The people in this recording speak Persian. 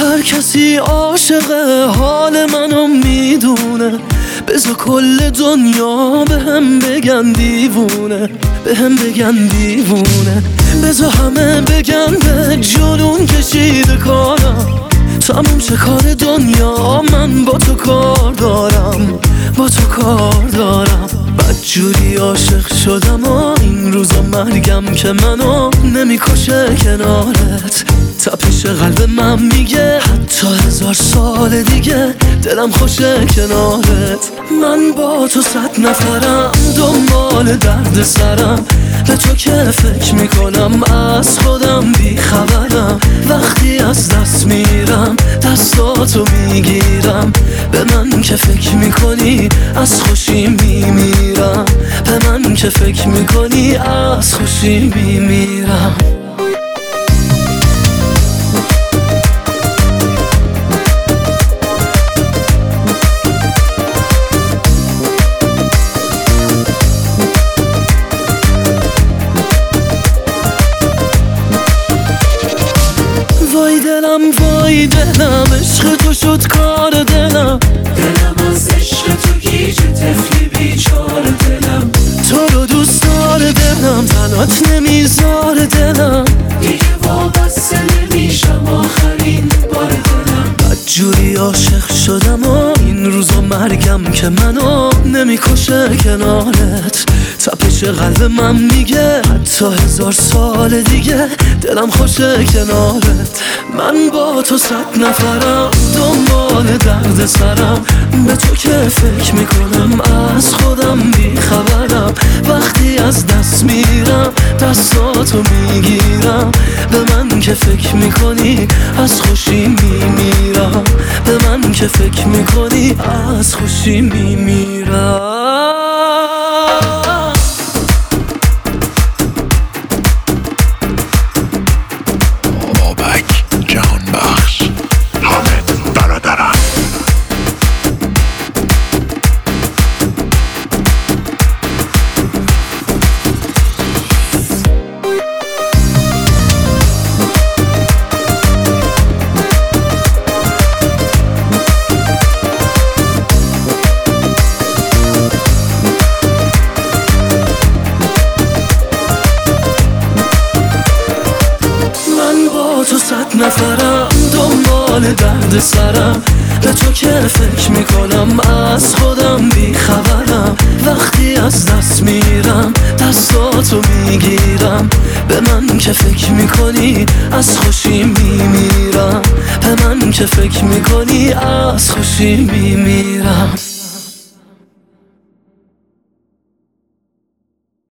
هر کسی عاشق حال منو می‌دونه. بزا کل دنیا به هم بگن دیوونه. به هم بگن دیوونه. بزا همه بگن به جنون کشیده کارم تموم چه کار دنیا من با تو کار دارم. با تو کار دارم. جوری عاشق شدم و این روزا مرگم که منو نمی‌کشه کنارت. تپش قلب من میگه؟ حتی هزار سال دیگه دلم خوشه کنارت. من با تو صد نفرم دنبال درد سرم. به تو که فکر می‌کنم از خودم بیخبرم. وقتی از دست میرم دستاتو می‌گیرم. به من که فکر می‌کنی از خوشی میمیرم. به من که فکر می‌کنی از خوشی میمیرم. دلم وای دلم عشق تو شد کار دلم. دلم از عشق تو گیج تفلی بیچار دلم. تو رو دوست داره دلم تنات نمیذار دلم. دیگه وابسته نمیشم آخرین بار دلم. جوری عاشق شدم و این روزا مرگم که منو نمی‌کشه کنارت. تپش قلب من میگه. حتی هزار سال دیگه دلم خوشه کنارت. من با تو صد نفرم دنبال درد سرم. به تو که فکر می‌کنم از خودم بیخبرم وقتی از دست میرم دستاتو می‌گیرم. به من که فکر می‌کنی از خوشی میمیرم. به من که فکر می‌کنی از خوشی میمیرم. دنبال درد سرم. به تو که فکر می‌کنم از خودم بیخبرم وقتی از دست میرم دستاتو می‌گیرم. به من که فکر می‌کنی از خوشی میمیرم. به من که فکر می‌کنی از خوشی میمیرم.